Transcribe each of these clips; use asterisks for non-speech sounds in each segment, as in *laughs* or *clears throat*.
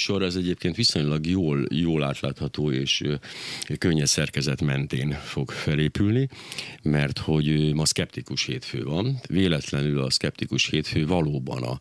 sor az egyébként viszonylag jól, jól átlátható és könnyes szerkezet mentén fog felépülni, mert hogy ma szkeptikus hétfő van. Véletlenül a szkeptikus hétfő valóban a,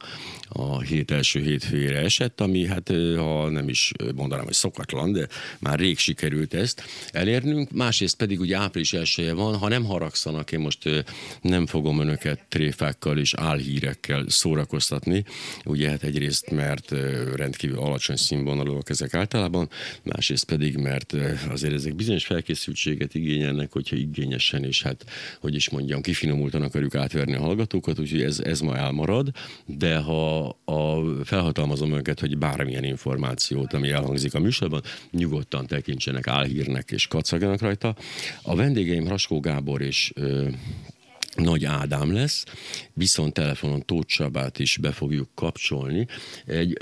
a hét első hétfőjére esett, ami hát ha nem is mondanám, hogy szokatlan, de már rég sikerült ezt elérnünk. Másrészt pedig ugye április elsője van, ha nem haragszanak, én most nem fogom önöket tréfákkal és álhírekkel szórakoztatni, ugye hát egyrészt, mert rendkívül alacsony színvonalúak ezek általában, másrészt pedig, mert azért ezek bizonyos felkészültséget igényelnek, hogyha igényesen és hát, hogy is mondjam, kifinomultan akarjuk átverni a hallgatókat, úgyhogy ez, ez ma elmarad, de ha a, felhatalmazom önöket, hogy bármilyen információt, ami elhangzik a műsorban, nyugodtan tekintsenek álhírnek és kacagjanak rajta. A vendégeim Raskó Gábor és nagy Ádám lesz, viszont telefonon Tóth Csabát is be fogjuk kapcsolni. Egy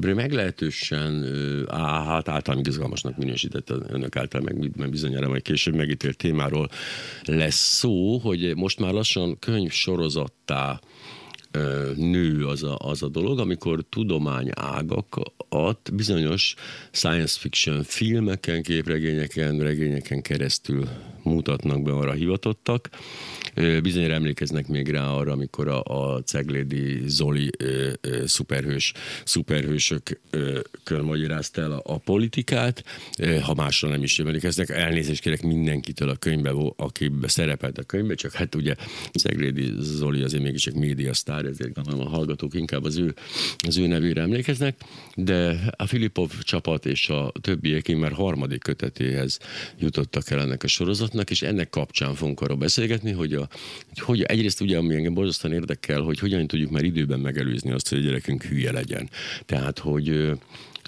meglehetősen, á, hát általán izgalmasnak minősített önök által, meg, bizonyára majd később megítélt témáról lesz szó, hogy most már lassan könyv sorozattá nő az a, az a dolog, amikor tudományágakat bizonyos science fiction filmeken, képregényeken, regényeken keresztül mutatnak be arra hivatottak. Bizonyára emlékeznek még rá arra, amikor a, a Ceglédi Zoli ö, ö, szuperhős, szuperhősökön magyarázta el a, a politikát, ö, ha másra nem is emlékeznek. Elnézést kérek mindenkitől a könyvbe, aki szerepelt a könyvbe, csak hát ugye Ceglédi Zoli azért mégiscsak médiasztár, ezért gondolom a hallgatók inkább az ő, az ő nevére emlékeznek, de a Filipov csapat és a többiek már harmadik kötetéhez jutottak el ennek a sorozatnak, és ennek kapcsán fogunk arról beszélgetni, hogy, a, hogy egyrészt ugye, ami engem borzasztóan érdekel, hogy hogyan tudjuk már időben megelőzni azt, hogy a gyerekünk hülye legyen. Tehát, hogy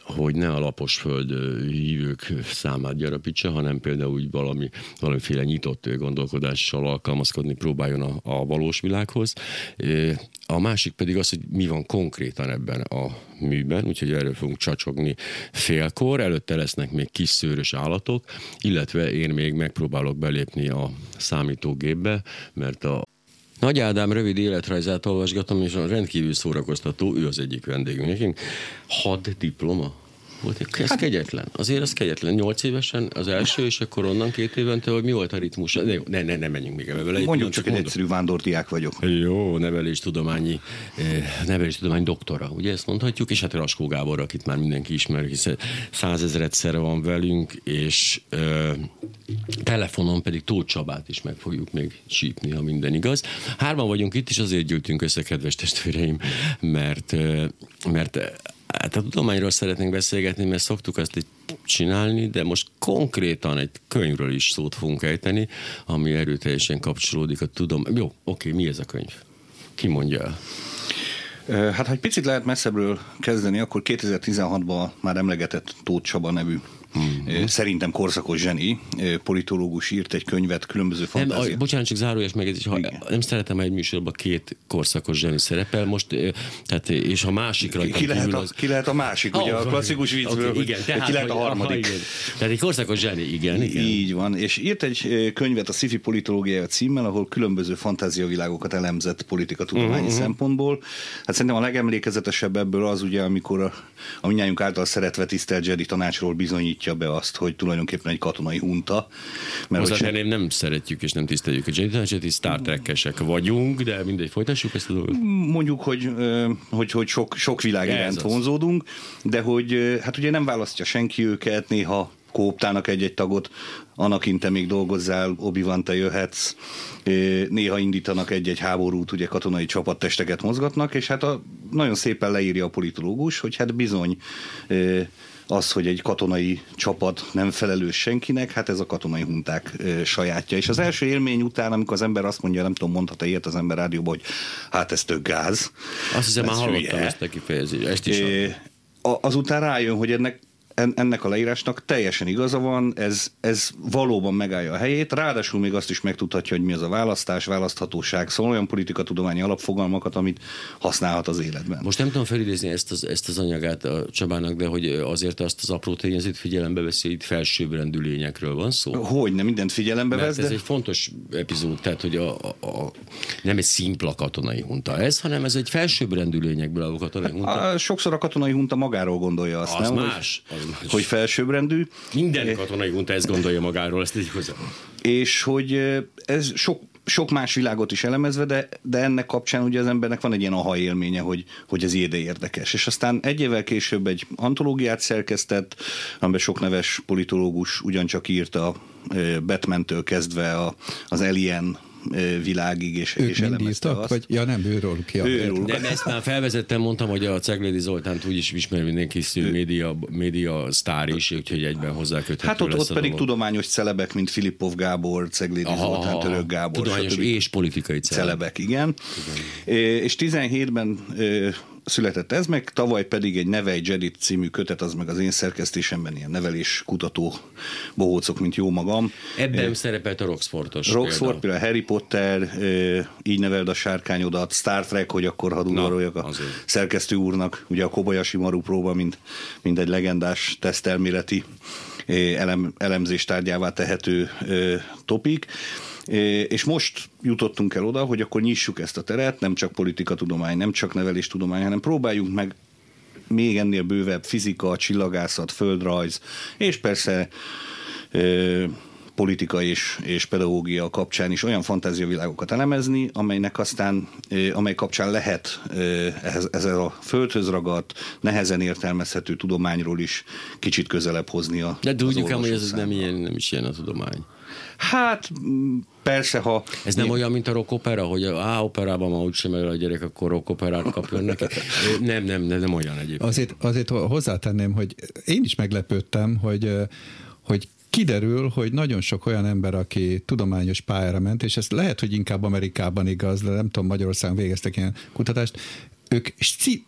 hogy ne a lapos föld hívők számát gyarapítsa, hanem például úgy valami, valamiféle nyitott gondolkodással alkalmazkodni próbáljon a, a valós világhoz. A másik pedig az, hogy mi van konkrétan ebben a műben, úgyhogy erről fogunk csacsogni félkor, előtte lesznek még kis szőrös állatok, illetve én még megpróbálok belépni a számítógépbe, mert a nagy Ádám rövid életrajzát olvasgatom, és rendkívül szórakoztató, ő az egyik vendégünk. Had diploma volt. Ez hát, kegyetlen. Azért az kegyetlen. Nyolc évesen az első, és akkor onnan két évente, hogy mi volt a ritmus? Ne, ne, ne, ne menjünk még ebbe Mondjuk csak, egy mondom. egyszerű vándordiák vagyok. Jó, neveléstudományi, eh, neveléstudomány doktora, ugye ezt mondhatjuk, és hát Raskó Gábor, akit már mindenki ismer, hiszen százezredszer van velünk, és ö, telefonon pedig Tóth Csabát is meg fogjuk még sípni, ha minden igaz. Hárman vagyunk itt, és azért gyűltünk össze, kedves testvéreim, mert, mert Hát a tudományról szeretnénk beszélgetni, mert szoktuk azt így csinálni, de most konkrétan egy könyvről is szót fogunk ejteni, ami erőteljesen kapcsolódik a tudomány. Jó, oké, mi ez a könyv? Ki mondja el? Hát, ha egy picit lehet messzebbről kezdeni, akkor 2016-ban már emlegetett Tóth Csaba nevű Mm-hmm. Szerintem korszakos zseni, politológus írt egy könyvet, különböző fantázia. Nem, bocsánat, csak zárójas meg, ha nem szeretem egy műsorban két korszakos zseni szerepel, most, tehát, és ha másik rajta ki lehet, a, az... ki lehet a másik, oh, ugye a klasszikus viccből, okay, igen, tehát, ki lehet a harmadik. igen. Tehát egy korszakos zseni, igen, igen. Így van, és írt egy könyvet a Szifi politológiája címmel, ahol különböző fantáziavilágokat elemzett politikatudományi uh-huh. szempontból. Hát szerintem a legemlékezetesebb ebből az ugye, amikor a, a minnyájunk által szeretve tisztelt Jedi tanácsról bizonyít mutatja be azt, hogy tulajdonképpen egy katonai hunta. Mert Hozzátenném, nem szeretjük és nem tiszteljük a Jedi Star trek vagyunk, de mindegy, folytassuk ezt a dolgot. Mondjuk, hogy, hogy, hogy sok, sok világ iránt vonzódunk, de hogy hát ugye nem választja senki őket, néha kóptának egy-egy tagot, Anakin, te még dolgozzál, obi te jöhetsz, néha indítanak egy-egy háborút, ugye katonai csapattesteket mozgatnak, és hát a, nagyon szépen leírja a politológus, hogy hát bizony az, hogy egy katonai csapat nem felelős senkinek, hát ez a katonai hunták sajátja. És az első élmény után, amikor az ember azt mondja, nem tudom, mondhat-e ilyet az ember rádióban, hogy hát ez tök gáz. Azt hiszem, már hallottam ezt a kifejezést, ezt is. azután rájön, hogy ennek ennek a leírásnak teljesen igaza van, ez, ez valóban megállja a helyét, ráadásul még azt is megtudhatja, hogy mi az a választás, választhatóság, szóval olyan politikatudományi alapfogalmakat, amit használhat az életben. Most nem tudom felidézni ezt az, ezt az anyagát a Csabának, de hogy azért azt az apró tényezőt figyelembe veszi, itt felsőbbrendű lényekről van szó? Hogy nem mindent figyelembe Mert vesz, ez de... egy fontos epizód, tehát hogy a, a, a, nem egy szimpla katonai hunta ez, hanem ez egy felsőbbrendű lényekből álló katonai hunta. A, sokszor a katonai hunta magáról gondolja azt, az nem? Más, hogy, az más. hogy felsőbbrendű. Minden katonai hunta ezt gondolja magáról, ezt így hozzá. És hogy ez sok sok más világot is elemezve, de, de ennek kapcsán ugye az embernek van egy ilyen aha élménye, hogy, hogy ez ide érdekes. És aztán egy évvel később egy antológiát szerkesztett, amiben sok neves politológus ugyancsak írta Batman-től kezdve a, az Alien világig, és, ők és írtak, azt. vagy ja nem, őről ki. Őróluk. De ezt már felvezettem, mondtam, hogy a Ceglédi Zoltánt úgy is ismer mindenki, ő média, média sztár is, úgyhogy egyben hozzáköthető Hát ott, lesz ott a pedig dolog. tudományos celebek, mint Filippov Gábor, Ceglédi Aha, Zoltán, Török Gábor, Tudományos stb. és politikai celeb. celebek, igen. igen. És 17-ben született ez meg, tavaly pedig egy Nevej Jedit című kötet, az meg az én szerkesztésemben ilyen nevelés kutató bohócok, mint jó magam. Ebben e, szerepelt a Roxfortos. Roxford, például Harry Potter, így neveld a sárkányodat, Star Trek, hogy akkor hadd a azért. szerkesztő úrnak, ugye a Kobayashi Maru próba, mint, mint egy legendás tesztelméleti elem, elemzés tárgyává tehető topik. És most jutottunk el oda, hogy akkor nyissuk ezt a teret, nem csak politikatudomány, nem csak neveléstudomány, hanem próbáljunk meg még ennél bővebb fizika, csillagászat, földrajz, és persze politika és, és pedagógia kapcsán is olyan fantáziavilágokat elemezni, amelynek aztán, amely kapcsán lehet ehhez, ezzel a földhöz ragadt, nehezen értelmezhető tudományról is kicsit közelebb hozni a De tudjuk ám, hogy ez nem, ilyen, nem is ilyen a tudomány. Hát persze, ha... Ez nem olyan, mint a rock opera, hogy á, operában ma úgysem el a gyerek, akkor rock operát kapjon neki. Nem, nem, nem, nem olyan egyébként. Azért, azért hozzátenném, hogy én is meglepődtem, hogy, hogy kiderül, hogy nagyon sok olyan ember, aki tudományos pályára ment, és ez lehet, hogy inkább Amerikában igaz, de nem tudom, Magyarországon végeztek ilyen kutatást, ők sci-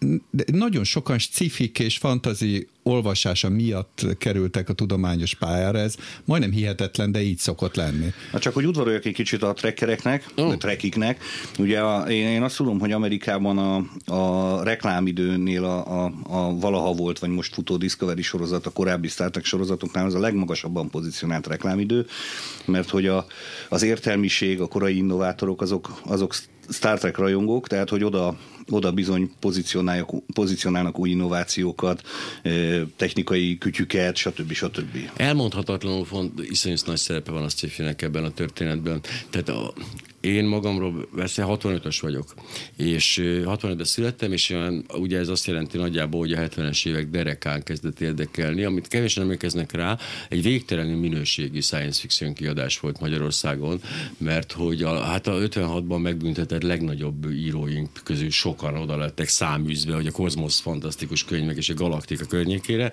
nagyon sokan scifik és fantazi olvasása miatt kerültek a tudományos pályára, ez majdnem hihetetlen, de így szokott lenni. Na csak, hogy udvaroljak egy kicsit a trekkereknek, oh. a trekiknek. Ugye a, én, én azt tudom, hogy Amerikában a, a reklámidőnél a, a, a valaha volt, vagy most futó Discovery sorozat, a korábbi Star Trek sorozatoknál az a legmagasabban pozícionált reklámidő, mert hogy a, az értelmiség, a korai innovátorok, azok, azok Star Trek rajongók, tehát hogy oda, oda bizony pozícionálnak, pozícionálnak új innovációkat, technikai kütyüket, stb. stb. Elmondhatatlanul font, iszonyú nagy szerepe van a sci ebben a történetben. Tehát a, én magamról persze 65-ös vagyok, és 65-ben születtem, és olyan, ugye ez azt jelenti nagyjából, hogy a 70-es évek derekán kezdett érdekelni, amit kevésen emlékeznek rá, egy végtelenül minőségi science fiction kiadás volt Magyarországon, mert hogy a, hát a 56-ban megbüntetett legnagyobb íróink közül sokan oda lettek száműzve, hogy a kozmosz fantasztikus könyvek és a galaktika környékére,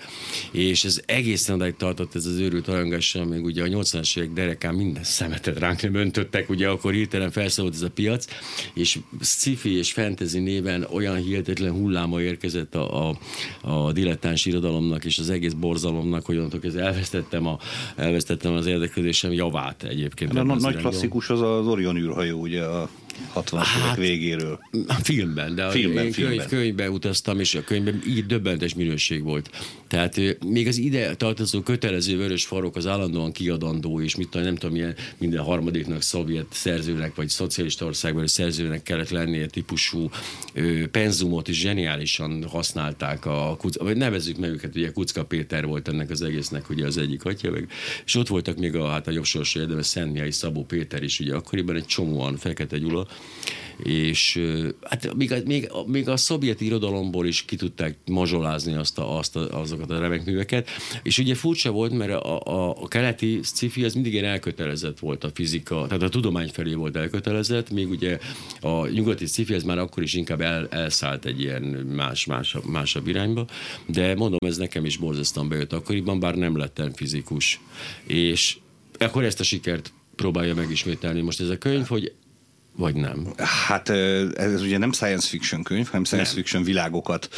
és ez egészen odáig tartott ez az őrült arangással, még ugye a 80-as évek derekán minden szemetet ránk nem öntöttek, ugye akkor hirtelen felszólalt ez a piac, és sci-fi és fantasy néven olyan hihetetlen hulláma érkezett a, a, a dilettáns irodalomnak és az egész borzalomnak, hogy onnantól ez elvesztettem, a, elvesztettem az érdeklődésem javát egyébként. A nagy klasszikus az az Orion űrhajó, ugye a 60-as hát, végéről. Filmben, de filmben, én filmben. Könyv, könyvben utaztam, és a könyvben így döbbentes minőség volt. Tehát még az ide tartozó kötelező vörös farok az állandóan kiadandó, és mit tudom, nem tudom, milyen minden harmadiknak szovjet szerzőnek, vagy szocialista országban szerzőnek kellett lennie típusú ö, penzumot is zseniálisan használták a kucka, vagy nevezzük meg őket, ugye Kucka Péter volt ennek az egésznek ugye az egyik atya, meg, és ott voltak még a, hát a jobb sorsú érdemes Szentmiai Szabó Péter is, ugye akkoriban egy csomóan, Fekete Gyula, és hát még még, még a szovjet irodalomból is ki tudták mazsolázni azt a, azt a, azokat a remek műveket, és ugye furcsa volt, mert a, a, a keleti sci-fi az mindig ilyen elkötelezett volt a fizika, tehát a tudomány felé volt elkötelezett, még ugye a nyugati sci-fi ez már akkor is inkább el, elszállt egy ilyen más, más, másabb irányba, de mondom, ez nekem is borzasztóan bejött akkoriban, bár nem lettem fizikus. És akkor ezt a sikert próbálja megismételni most ez a könyv, hogy vagy nem? Hát ez ugye nem science fiction könyv, hanem science nem. fiction világokat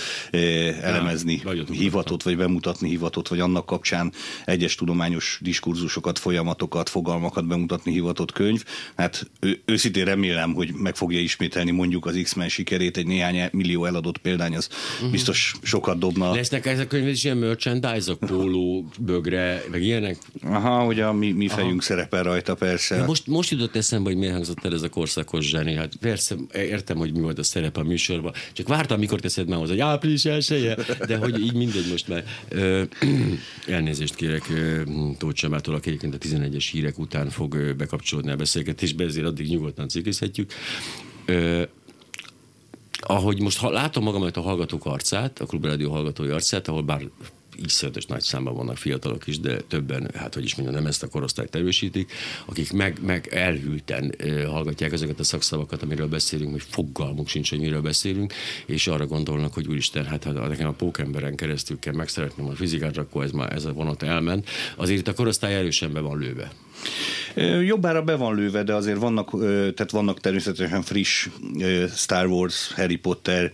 elemezni ja, hivatott, vagy bemutatni hivatott, vagy annak kapcsán egyes tudományos diskurzusokat, folyamatokat, fogalmakat bemutatni hivatott könyv. Hát őszintén remélem, hogy meg fogja ismételni mondjuk az X-Men sikerét, egy néhány millió eladott példány, az uh-huh. biztos sokat dobna. Lesznek ezek a könyvek is ilyen merchandise-ok, *laughs* póló, bögre, meg ilyenek? Aha, hogy a mi, mi fejünk Aha. szerepel rajta, persze. De most, most jutott eszembe, hogy miért hangzott el ez a korszakos zseni. Hát persze, értem, hogy mi volt a szerep a műsorban. Csak vártam, mikor teszed már hozzá, hogy április elsője, de hogy így mindegy most már. Ö, *clears throat* elnézést kérek Tóth Csabától, aki egyébként a 11-es hírek után fog bekapcsolódni a beszélgetésbe, ezért addig nyugodtan cikizhetjük. Ö, ahogy most ha, látom magam a hallgatók arcát, a Klubrádió hallgatói arcát, ahol bár iszonyatos nagy számban vannak fiatalok is, de többen, hát hogy is mondjam, nem ezt a korosztályt erősítik, akik meg, meg elhűlten hallgatják ezeket a szakszavakat, amiről beszélünk, hogy fogalmuk sincs, hogy miről beszélünk, és arra gondolnak, hogy úristen, hát ha nekem a pókemberen keresztül kell megszeretnem a fizikát, akkor ez már ez a vonat elment. Azért a korosztály erősen be van lőve. Jobbára be van lőve, de azért vannak, tehát vannak természetesen friss Star Wars, Harry Potter,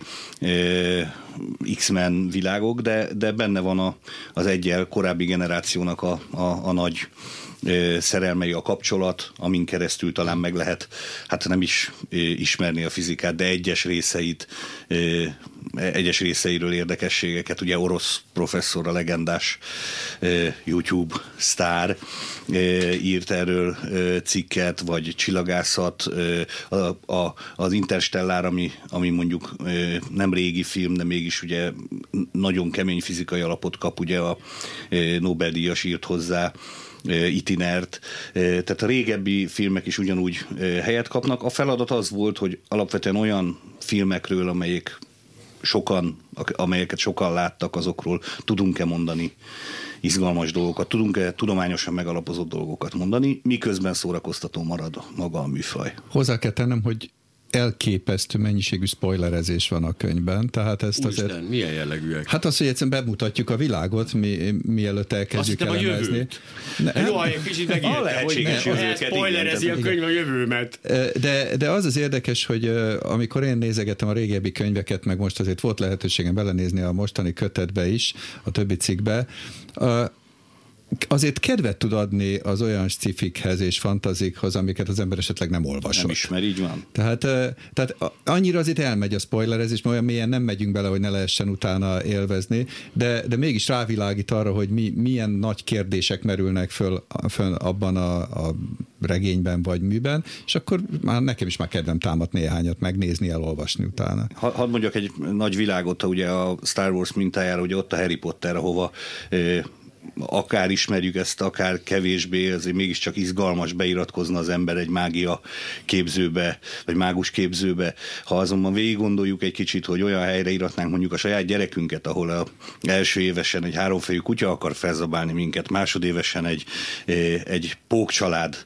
X-Men világok, de, de benne van a, az egyel korábbi generációnak a, a, a nagy szerelmei a kapcsolat, amin keresztül talán meg lehet, hát nem is ismerni a fizikát, de egyes részeit, egyes részeiről érdekességeket, ugye orosz professzor, a legendás YouTube sztár írt erről cikket, vagy csillagászat, a, az Interstellár, ami, ami mondjuk nem régi film, de mégis ugye nagyon kemény fizikai alapot kap, ugye a Nobel-díjas írt hozzá, itinert, tehát a régebbi filmek is ugyanúgy helyet kapnak. A feladat az volt, hogy alapvetően olyan filmekről, amelyek sokan, amelyeket sokan láttak, azokról tudunk-e mondani izgalmas dolgokat, tudunk-e tudományosan megalapozott dolgokat mondani, miközben szórakoztató marad maga a műfaj. Hozzá kell tennem, hogy elképesztő mennyiségű spoilerezés van a könyvben, tehát ezt Úristen, azért... milyen jellegűek? Hát az, hogy egyszerűen bemutatjuk a világot, mi, mielőtt elkezdjük Azt elemezni. Ne, Jó, egy kicsit megírta, hogy ne, spoilerezi a könyv a jövőmet. De, de az az érdekes, hogy amikor én nézegetem a régebbi könyveket, meg most azért volt lehetőségem belenézni a mostani kötetbe is, a többi cikkbe, azért kedvet tud adni az olyan scifikhez és fantazikhoz, amiket az ember esetleg nem olvasott. Nem ismer, így van. Tehát, tehát annyira azért elmegy a spoilerezés, mert olyan mélyen nem megyünk bele, hogy ne lehessen utána élvezni, de, de mégis rávilágít arra, hogy mi, milyen nagy kérdések merülnek föl, föl abban a, a regényben vagy műben, és akkor már nekem is már kedvem támadt néhányat megnézni, elolvasni utána. Hadd mondjak egy nagy világot, ugye a Star Wars mintájára, ugye ott a Harry Potter, ahova akár ismerjük ezt, akár kevésbé, azért mégiscsak izgalmas beiratkozna az ember egy mágia képzőbe, vagy mágus képzőbe. Ha azonban végig gondoljuk egy kicsit, hogy olyan helyre iratnánk mondjuk a saját gyerekünket, ahol a első évesen egy háromfejű kutya akar felzabálni minket, másodévesen egy, egy pókcsalád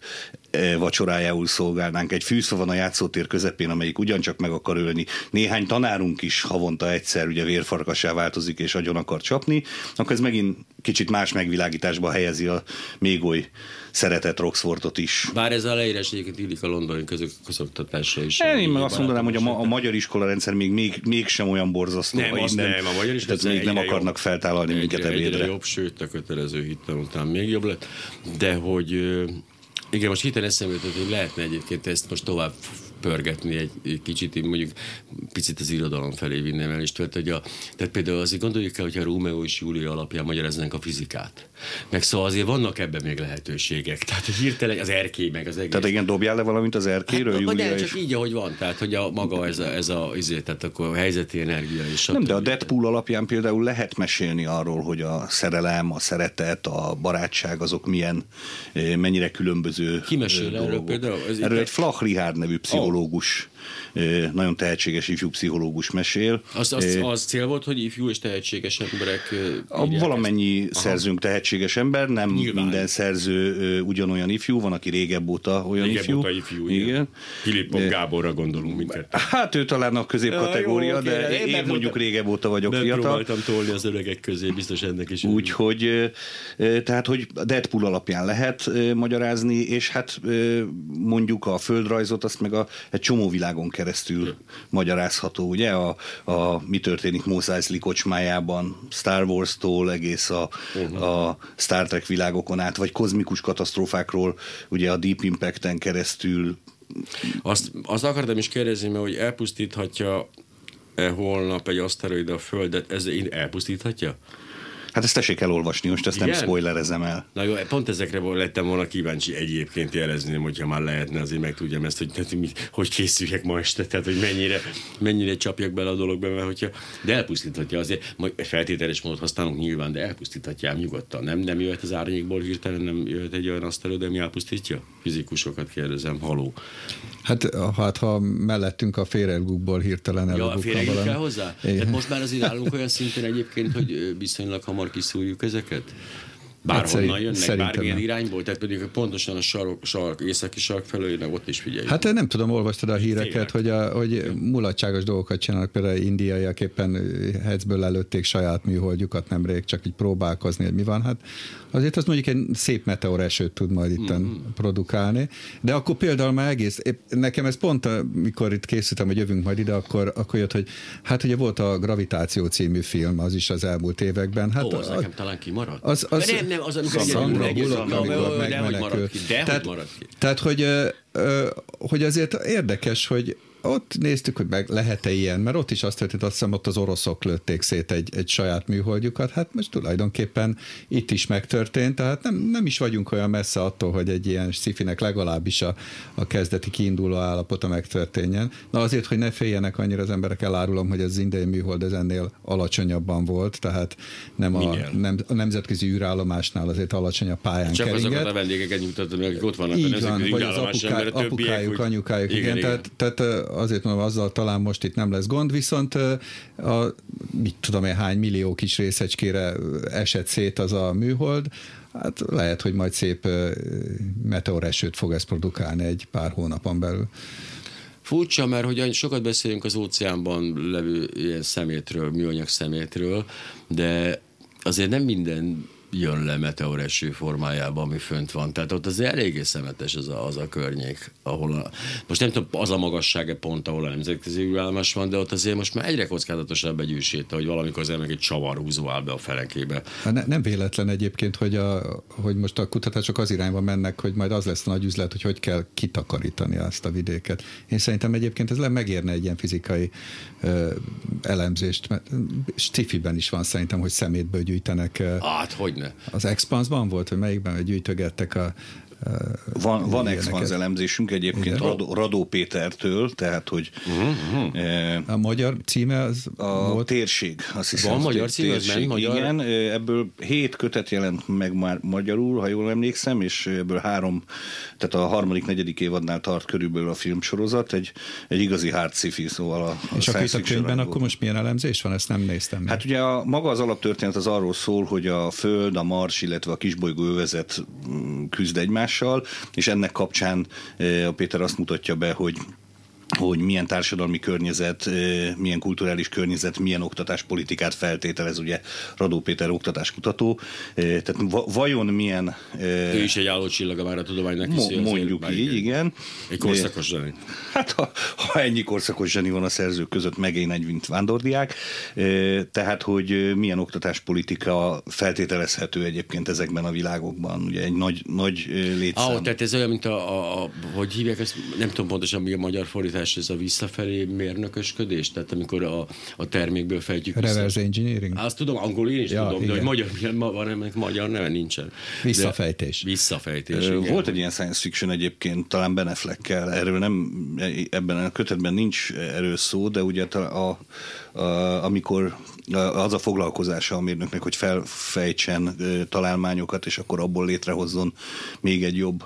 vacsorájául szolgálnánk. Egy fűszva van a játszótér közepén, amelyik ugyancsak meg akar ölni. Néhány tanárunk is havonta egyszer ugye vérfarkasá változik és agyon akar csapni, akkor ez megint kicsit más megvilágításba helyezi a még oly szeretett Roxfortot is. Bár ez a leírás egyébként illik a londoni közoktatásra is. Én, én meg azt mondanám, hogy a, ma, a magyar iskola rendszer még, még, mégsem olyan borzasztó, nem, az nem, nem, a magyar is még nem akarnak jobb, feltállalni minket ebédre. Egyre jobb, sőt a kötelező hittel után még jobb lett, de hogy igen, most hirtelen eszembe jutott, hogy lehetne egyébként ezt most tovább pörgetni egy, egy kicsit, én mondjuk picit az irodalom felé vinném el, és tehát, hogy a, tehát például azért gondoljuk el, hogyha Rómeó és Júlia alapján magyaráznánk a fizikát. Meg szóval azért vannak ebben még lehetőségek. Tehát hirtelen az erkély meg az egész. Tehát igen, dobjál le valamit az erkéről, hát, Júlia de csak és... így, ahogy van. Tehát, hogy a maga ez a, ez a izé, tehát akkor a helyzeti energia és Nem, de a Deadpool alapján például lehet mesélni arról, hogy a szerelem, a szeretet, a barátság, azok milyen, eh, mennyire különböző Ki mesél dolgok. erről például? Ez erről egy Flach Richard nevű pszichológus teólogos nagyon tehetséges ifjú pszichológus mesél. Az, az, az cél volt, hogy ifjú és tehetséges emberek a Valamennyi ezt. szerzőnk Aha. tehetséges ember, nem Nyilván. minden szerző ugyanolyan ifjú, van, aki régebb óta olyan régebb ifjú. Óta ifjú igen. igen. Filippov Gáborra gondolunk minket. Hát ő talán a középkategória, ja, jó, de én, én mondjuk régebb óta vagyok nem fiatal. próbáltam tolni az öregek közé, biztos ennek is. Úgyhogy, tehát, hogy Deadpool alapján lehet magyarázni, és hát mondjuk a földrajzot, azt meg a, egy csomó világon keresztül magyarázható, ugye? A, a mi történik Mos Eisley kocsmájában, Star Wars-tól egész a, uh-huh. a Star Trek világokon át, vagy kozmikus katasztrófákról, ugye a Deep Impact-en keresztül. Azt, azt akartam is kérdezni, mert hogy elpusztíthatja -e holnap egy aszteroid a Földet, ez elpusztíthatja? Hát ezt tessék elolvasni, most ezt Igen? nem spoilerezem el. Na jó, pont ezekre lettem volna kíváncsi egyébként jelezni, hogyha már lehetne, azért meg tudjam ezt, hogy, tehát, hogy készüljek ma este, tehát hogy mennyire, mennyire csapjak bele a dologba, mert hogyha, de elpusztíthatja azért, majd feltételes módot használunk nyilván, de elpusztíthatja nyugodtan. Nem, nem jöhet az árnyékból hirtelen, nem jöhet egy olyan asztalod, ami elpusztítja? Fizikusokat kérdezem, haló. Hát, hát ha mellettünk a félrelgukból hirtelen eluguk. Ja, kell hozzá? Tehát most már azért állunk olyan szinten egyébként, hogy viszonylag hamar hamar kiszúrjuk ezeket? Bárhonnan hát jönnek, Szerintem bármilyen nem. irányból, tehát pedig pontosan a sarok, sark, északi sark felől jönnek, ott is figyeljük. Hát nem tudom, olvastad a híreket, hogy, a, hogy mulatságos dolgokat csinálnak, például indiaiak éppen hecből előtték saját műholdjukat nemrég, csak így próbálkozni, hogy mi van. Hát azért az mondjuk egy szép meteor esőt tud majd itt mm-hmm. produkálni. De akkor például már egész, nekem ez pont, amikor itt készültem, hogy jövünk majd ide, akkor, akkor jött, hogy hát ugye volt a Gravitáció című film, az is az elmúlt években. Hát Ó, az, az nekem talán kimaradt. Az, az, nem, nem, az, amikor Sandra Bullock, amikor megmenekül. Tehát, tehát, hogy, hogy azért érdekes, hogy ott néztük, hogy meg lehet-e ilyen, mert ott is azt történt, azt hiszem ott az oroszok lőtték szét egy, egy saját műholdjukat, hát most tulajdonképpen itt is megtörtént, tehát nem, nem is vagyunk olyan messze attól, hogy egy ilyen szifinek legalábbis a, a kezdeti kiinduló állapota megtörténjen. Na azért, hogy ne féljenek annyira az emberek, elárulom, hogy az indiai műhold ez ennél alacsonyabban volt, tehát nem a, nem, a nemzetközi űrállomásnál azért alacsonyabb pályán Csak keringett. azokat a vendégeket nyújtottam, akik ott vannak Így a van, vagy az apuká, apukájuk, anyukájuk, igen, igen, igen. Tehát, tehát azért mondom, azzal talán most itt nem lesz gond, viszont a, mit tudom én, hány millió kis részecskére esett szét az a műhold, hát lehet, hogy majd szép meteoresőt fog ez produkálni egy pár hónapon belül. Furcsa, mert hogy sokat beszélünk az óceánban levő ilyen szemétről, műanyag szemétről, de azért nem minden jön le meteoreső formájában, ami fönt van. Tehát ott az eléggé szemetes az a, az a környék, ahol a, most nem tudom, az a magassága pont, ahol a nemzetközi űrállomás van, de ott azért most már egyre kockázatosabb egy űrsét, hogy valamikor az meg egy csavarhúzó áll be a felenkébe. Hát ne, nem véletlen egyébként, hogy, a, hogy most a kutatások az irányba mennek, hogy majd az lesz a nagy üzlet, hogy hogy kell kitakarítani azt a vidéket. Én szerintem egyébként ez le megérne egy ilyen fizikai ö, elemzést, mert Stifiben is van szerintem, hogy szemétből gyűjtenek. Hát, hogy ne. Az Expansban volt, hogy melyikben gyűjtögettek a van, van Expanz elemzésünk egyébként Radó, Radó Pétertől, tehát hogy... Uh-huh. E, a magyar címe az A volt? térség, azt hiszem. Van magyar címe, térség, magyar? Igen, ebből hét kötet jelent meg már magyarul, ha jól emlékszem, és ebből három, tehát a harmadik, negyedik évadnál tart körülbelül a filmsorozat, egy, egy igazi hard sci-fi, szóval a, a És a könyvben akkor most milyen elemzés van, ezt nem néztem meg. Hát ugye a, maga az alaptörténet az arról szól, hogy a Föld, a Mars, illetve a kisbolygó övezet mm, küzd egymás egymással, és ennek kapcsán a Péter azt mutatja be, hogy hogy milyen társadalmi környezet, milyen kulturális környezet, milyen oktatáspolitikát feltételez, ugye Radó Péter oktatáskutató, tehát vajon milyen... Ő is egy álló csillaga már a tudománynak mo- Mondjuk így, igen. Egy korszakos zseni. Hát ha, ha ennyi korszakos zseni van a szerzők között, meg én egy mint vándordiák, tehát hogy milyen oktatáspolitika feltételezhető egyébként ezekben a világokban, ugye egy nagy, nagy létszám. Ah, tehát ez olyan, mint a, a, a hogy hívják ezt, nem tudom pontosan mi a magyar fordítás, fordítás, ez a visszafelé mérnökösködés? Tehát amikor a, a termékből fejtjük Reverse vissza. engineering? Azt tudom, angol én is ja, tudom, igen. de hogy magyar, *laughs* ma van ennek magyar neve nincsen. Visszafejtés. De, visszafejtés, igen. Volt egy ilyen science fiction egyébként, talán Beneflekkel, erről nem, ebben a kötetben nincs erről szó, de ugye a, a, a, amikor az a foglalkozása a mérnöknek, hogy felfejtsen találmányokat, és akkor abból létrehozzon még egy jobb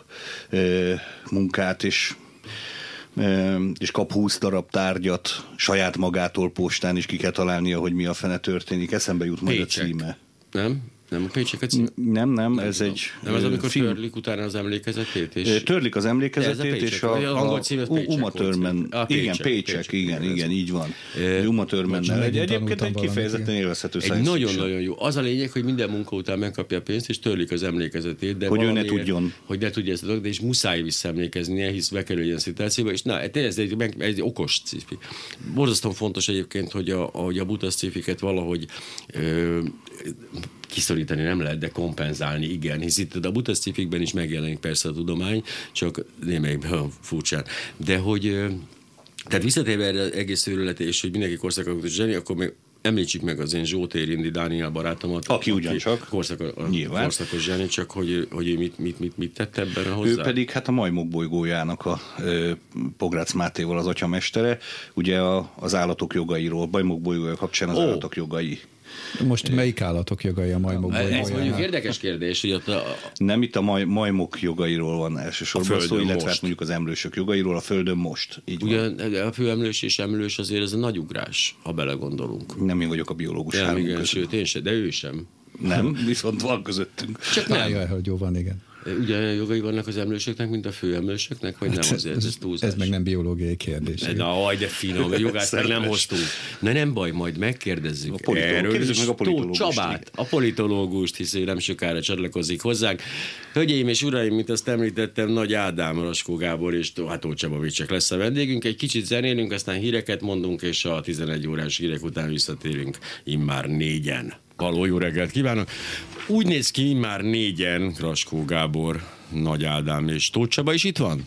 munkát, és és kap 20 darab tárgyat saját magától postán, és ki kell találnia, hogy mi a fene történik. Eszembe jut majd Pécsek. a címe. Nem? Nem a cím? Nem, nem, nem ez tudom. egy Nem az, amikor film. törlik utána az emlékezetét? És... Törlik az emlékezetét, a és a, a, a, Uma Thurman, igen, Pécsek, igen, igen, így van. Uma Thurmannel. Egy, egyébként egy kifejezetten élvezhető Egy nagyon-nagyon jó. Az a lényeg, hogy minden munka után megkapja a pénzt, és törlik az emlékezetét. De hogy ő ne tudjon. Hogy ne tudja ezt a dolgot, de és muszáj visszaemlékeznie, hisz bekerül ilyen szituációba, és na, ez egy, egy, okos cifi. Borzasztóan fontos egyébként, hogy a, hogy a buta cifiket valahogy kiszorítani nem lehet, de kompenzálni igen, hisz itt a butaszcifikben is megjelenik persze a tudomány, csak némelyikben furcsán. De hogy tehát visszatérve erre az egész őrületé, és hogy mindenki korszakos zseni, akkor még említsük meg az én Zsótér Indi Dániel barátomat. Aki ugyancsak. Korszak, a, Nyilván. Korszakos zseni, csak hogy, hogy ő mit, mit, mit, mit tett ebben hozzá. Ő pedig hát a Majmok bolygójának a ö, Pográcz Mátéval az atyamestere, ugye a, az állatok jogairól, Majmok bolygója kapcsán az Ó. állatok jogai most melyik állatok jogai a majmok Ez mondjuk érdekes kérdés, hogy ott a... Nem itt a maj, majmok jogairól van elsősorban a szó, illetve most. hát mondjuk az emlősök jogairól a földön most. Így Ugye van. a főemlős és emlős azért ez a nagy ugrás, ha belegondolunk. Nem én vagyok a biológus. Nem, igen, sőt, én sem, de ő sem. Nem, viszont van közöttünk. Csak nem. Jaj, hogy jó van, igen. Ugyanolyan jogai vannak az emlősöknek, mint a főemlősöknek, vagy hát nem azért? Ez, ez, túlzás. ez meg nem biológiai kérdés. Na, aj, de finom, a jogát meg nem hoztunk. Na nem baj, majd megkérdezzük a erről. meg a politológust. Csabát, a politológust, hiszen nem sokára csatlakozik hozzánk. Hölgyeim és uraim, mint azt említettem, Nagy Ádám, Raskó Gábor és hát Csabavicsek lesz a vendégünk. Egy kicsit zenélünk, aztán híreket mondunk, és a 11 órás hírek után visszatérünk immár négyen. Való jó reggelt kívánok! Úgy néz ki, már négyen, Kraskó Gábor, Nagy Ádám és Tóth Csaba is itt van?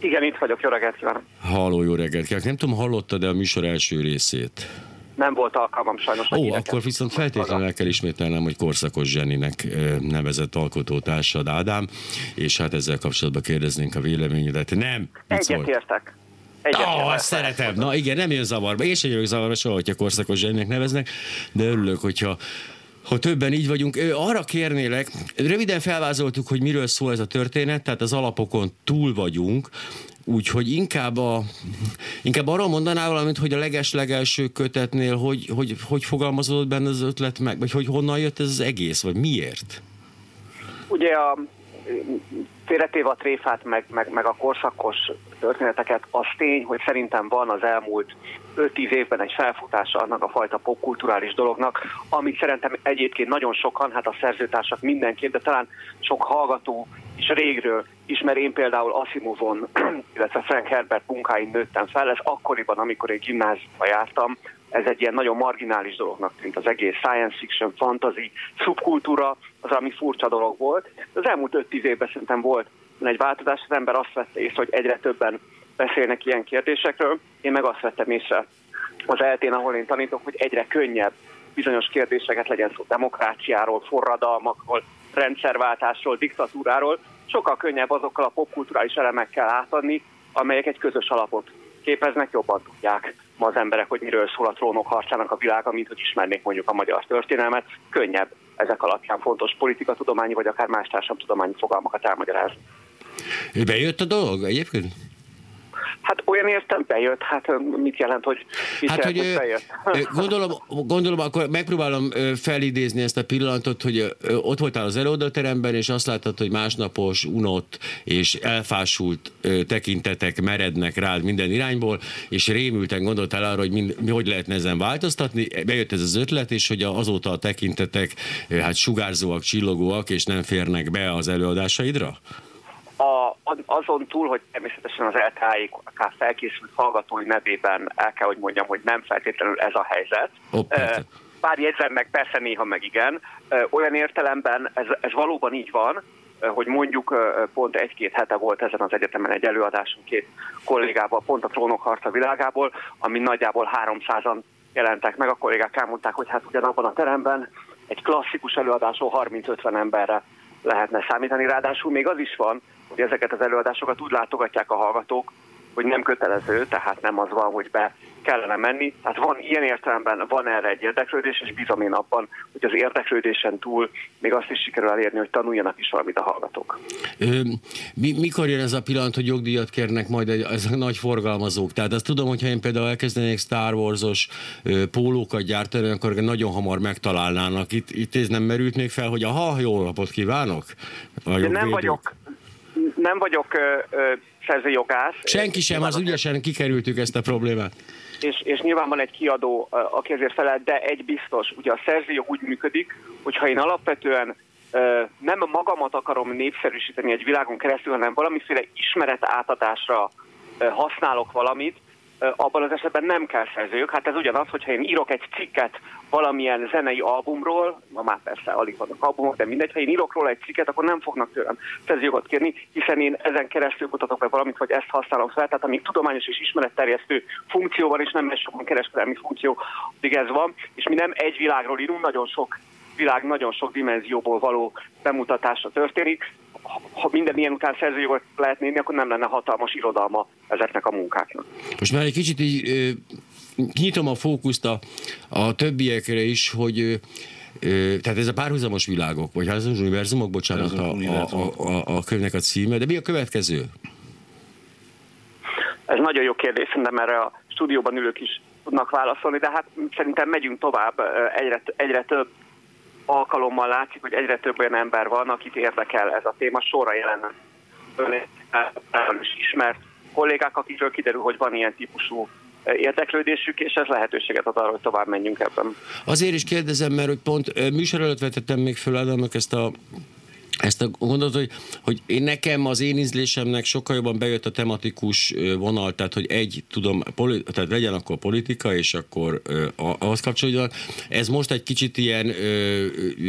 Igen, itt vagyok, jó reggelt kívánok! Halló, jó reggelt kívánok! Nem tudom, hallottad de a műsor első részét? Nem volt alkalmam sajnos. Ó, akkor viszont feltétlenül el kell ismételnem, hogy Korszakos Zseninek nevezett alkotótársad Ádám, és hát ezzel kapcsolatban kérdeznénk a véleményedet. Nem! Egyetértek. Ó, oh, szeretem. Na igen, nem jön zavarba. Én sem jövök zavarba soha, hogyha korszakos zseninek neveznek, de örülök, hogyha ha többen így vagyunk. Arra kérnélek, röviden felvázoltuk, hogy miről szól ez a történet, tehát az alapokon túl vagyunk, Úgyhogy inkább, a, inkább arra mondaná valamit, hogy a leges-legelső kötetnél, hogy, hogy, hogy fogalmazódott benne az ötlet meg, vagy hogy honnan jött ez az egész, vagy miért? Ugye a félretéve a tréfát, meg, meg, meg a korszakos történeteket, az tény, hogy szerintem van az elmúlt 5-10 évben egy felfutása annak a fajta popkulturális dolognak, amit szerintem egyébként nagyon sokan, hát a szerzőtársak mindenképp, de talán sok hallgató is régről ismer. Én például Asimovon, *clears throat* illetve Frank Herbert munkáin nőttem fel, ez akkoriban, amikor én gimnáziumba jártam, ez egy ilyen nagyon marginális dolognak tűnt. Az egész science fiction, fantasy, szubkultúra, az ami furcsa dolog volt. Az elmúlt 5-10 évben szerintem volt egy változás, az ember azt vette észre, hogy egyre többen beszélnek ilyen kérdésekről. Én meg azt vettem észre az eltén, ahol én tanítok, hogy egyre könnyebb bizonyos kérdéseket legyen szó demokráciáról, forradalmakról, rendszerváltásról, diktatúráról, sokkal könnyebb azokkal a popkulturális elemekkel átadni, amelyek egy közös alapot képeznek, jobban tudják ma az emberek, hogy miről szól a trónok harcának a világa, mint hogy ismernék mondjuk a magyar történelmet. Könnyebb ezek alapján fontos politikatudományi vagy akár más társadalomtudományi fogalmakat elmagyarázni. Bejött a dolog egyébként? Hát olyan értem bejött, hát mit jelent, hogy mit hát, hogy, bejött? Gondolom, gondolom, akkor megpróbálom felidézni ezt a pillanatot, hogy ott voltál az előadóteremben, és azt láttad, hogy másnapos, unott és elfásult tekintetek merednek rád minden irányból, és rémülten gondoltál arra, hogy mind, hogy lehetne ezen változtatni. Bejött ez az ötlet, és hogy azóta a tekintetek hát sugárzóak, csillogóak, és nem férnek be az előadásaidra? A, azon túl, hogy természetesen az LTI-k felkészült hallgatói nevében el kell, hogy mondjam, hogy nem feltétlenül ez a helyzet. Oh, Pár jegyzem meg, persze néha meg igen. Olyan értelemben ez, ez valóban így van, hogy mondjuk pont egy-két hete volt ezen az egyetemen egy előadásunk két kollégával, pont a trónok harca világából, ami nagyjából 300-an jelentek meg. A kollégák elmondták, hogy hát ugyanabban a teremben egy klasszikus előadásról 30-50 emberre lehetne számítani. Ráadásul még az is van, hogy ezeket az előadásokat úgy látogatják a hallgatók, hogy nem kötelező, tehát nem az van, hogy be kellene menni. Tehát van ilyen értelemben, van erre egy érdeklődés, és bízom én abban, hogy az érdeklődésen túl még azt is sikerül elérni, hogy tanuljanak is valamit a hallgatók. Ö, mi, mikor jön ez a pillanat, hogy jogdíjat kérnek majd ezek nagy forgalmazók? Tehát azt tudom, hogyha én például elkezdenék Star Wars-os pólókat gyártani, akkor nagyon hamar megtalálnának. Itt, itt ez nem merült még fel, hogy aha, jó napot kívánok? De nem vagyok, nem vagyok ö, ö, szerzőjogász. Senki sem, az ügyesen kikerültük ezt a problémát és, és nyilván van egy kiadó, aki ezért felel, de egy biztos, ugye a szerzőjog úgy működik, hogyha én alapvetően nem magamat akarom népszerűsíteni egy világon keresztül, hanem valamiféle ismeret átadásra használok valamit, abban az esetben nem kell szerzőjog. Hát ez ugyanaz, hogyha én írok egy cikket valamilyen zenei albumról, ma már persze alig vannak albumok, de mindegy, ha én írok róla egy cikket, akkor nem fognak tőlem szerzőjogot kérni, hiszen én ezen keresztül mutatok be valamit, vagy ezt használom fel, tehát amíg tudományos és ismeretterjesztő funkció van, és nem sokban kereskedelmi funkció, addig ez van, és mi nem egy világról írunk, nagyon sok világ nagyon sok dimenzióból való bemutatása történik. Ha minden ilyen után szerzőjogot lehet nézni, akkor nem lenne hatalmas irodalma ezeknek a munkáknak. Most már egy kicsit így ö, nyitom a fókuszt a, a többiekre is, hogy ö, tehát ez a párhuzamos világok, vagy hát az univerzumok, bocsánat, a, a, a, a könyvnek a címe, de mi a következő? Ez nagyon jó kérdés, szerintem erre a stúdióban ülők is tudnak válaszolni, de hát szerintem megyünk tovább, egyre, egyre több alkalommal látszik, hogy egyre több olyan ember van, akit érdekel ez a téma, sorra jelennek is ismert kollégák, akikről kiderül, hogy van ilyen típusú érdeklődésük, és ez lehetőséget ad arra, hogy tovább menjünk ebben. Azért is kérdezem, mert hogy pont műsor előtt vetettem még föl Adamnak ezt a ezt a gondot, hogy, hogy én nekem az én ízlésemnek sokkal jobban bejött a tematikus vonal, tehát hogy egy, tudom, poli, tehát legyen akkor politika, és akkor ahhoz kapcsolódjon. Ez most egy kicsit ilyen,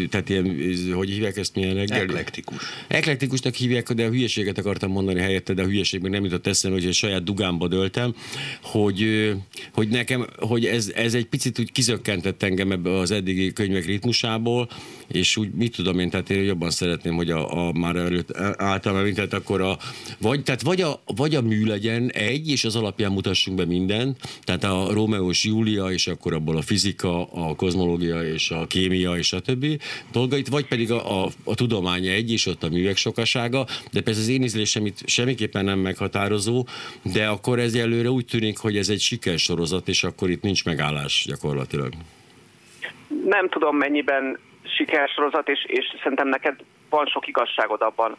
tehát ilyen, hogy hívják ezt milyen reggel? Eklektikus. Eklektikusnak hívják, de a hülyeséget akartam mondani helyette, de a hülyeség még nem jutott eszembe, hogy egy saját dugámba döltem, hogy, hogy nekem, hogy ez, ez egy picit úgy kizökkentett engem ebbe az eddigi könyvek ritmusából, és úgy mit tudom én, tehát én jobban szeretném hogy a, a már előtt általában említett, akkor a, vagy, tehát vagy a, vagy a mű legyen egy, és az alapján mutassunk be mindent, tehát a Rómeó és Júlia, és akkor abból a fizika, a kozmológia és a kémia és a többi dolgait, vagy pedig a, a, a tudomány egy, és ott a művek sokasága, de persze az én ízlésem itt semmiképpen nem meghatározó, de akkor ez előre úgy tűnik, hogy ez egy sikersorozat, és akkor itt nincs megállás gyakorlatilag. Nem tudom mennyiben sikersorozat, és, és szerintem neked van sok igazságod abban,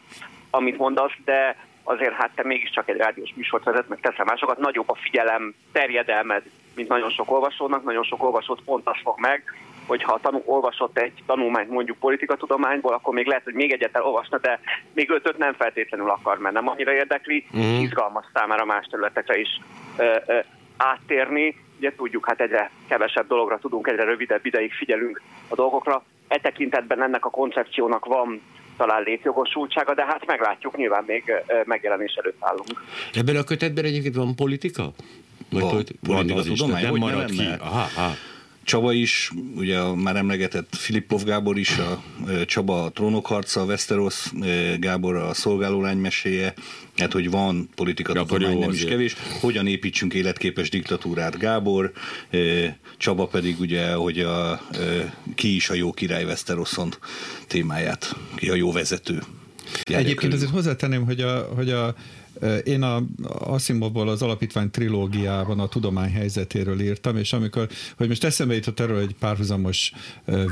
amit mondasz, de azért hát te mégiscsak egy rádiós műsort vezet, meg teszel másokat, nagyobb a figyelem, terjedelmed, mint nagyon sok olvasónak, nagyon sok olvasót pont azt fog meg, hogyha tanul, olvasott egy tanulmányt mondjuk politikatudományból, akkor még lehet, hogy még egyet olvasna, de még ötöt nem feltétlenül akar, mert nem annyira érdekli, mm. izgalmas számára más területekre is ö, ö, áttérni. Ugye tudjuk, hát egyre kevesebb dologra tudunk, egyre rövidebb ideig figyelünk a dolgokra. E tekintetben ennek a koncepciónak van talán létjogosultsága, de hát meglátjuk, nyilván még megjelenés előtt állunk. Ebben a kötetben egyébként van politika? Vagy van, politi- politika tudomány, nem marad ki. Aha, aha. Csaba is, ugye a már emlegetett Filippov Gábor is, a Csaba a trónokharca, a Westeros, Gábor a szolgálólány meséje, hát hogy van politika tudomány, nem is kevés. Hogyan építsünk életképes diktatúrát Gábor, Csaba pedig ugye, hogy a, ki is a jó király Westeroson témáját, ki a jó vezető. Egyébként azért hozzátenném, hogy a, hogy a én a Asimovból az alapítvány trilógiában a tudomány helyzetéről írtam, és amikor, hogy most eszembe jutott erről egy párhuzamos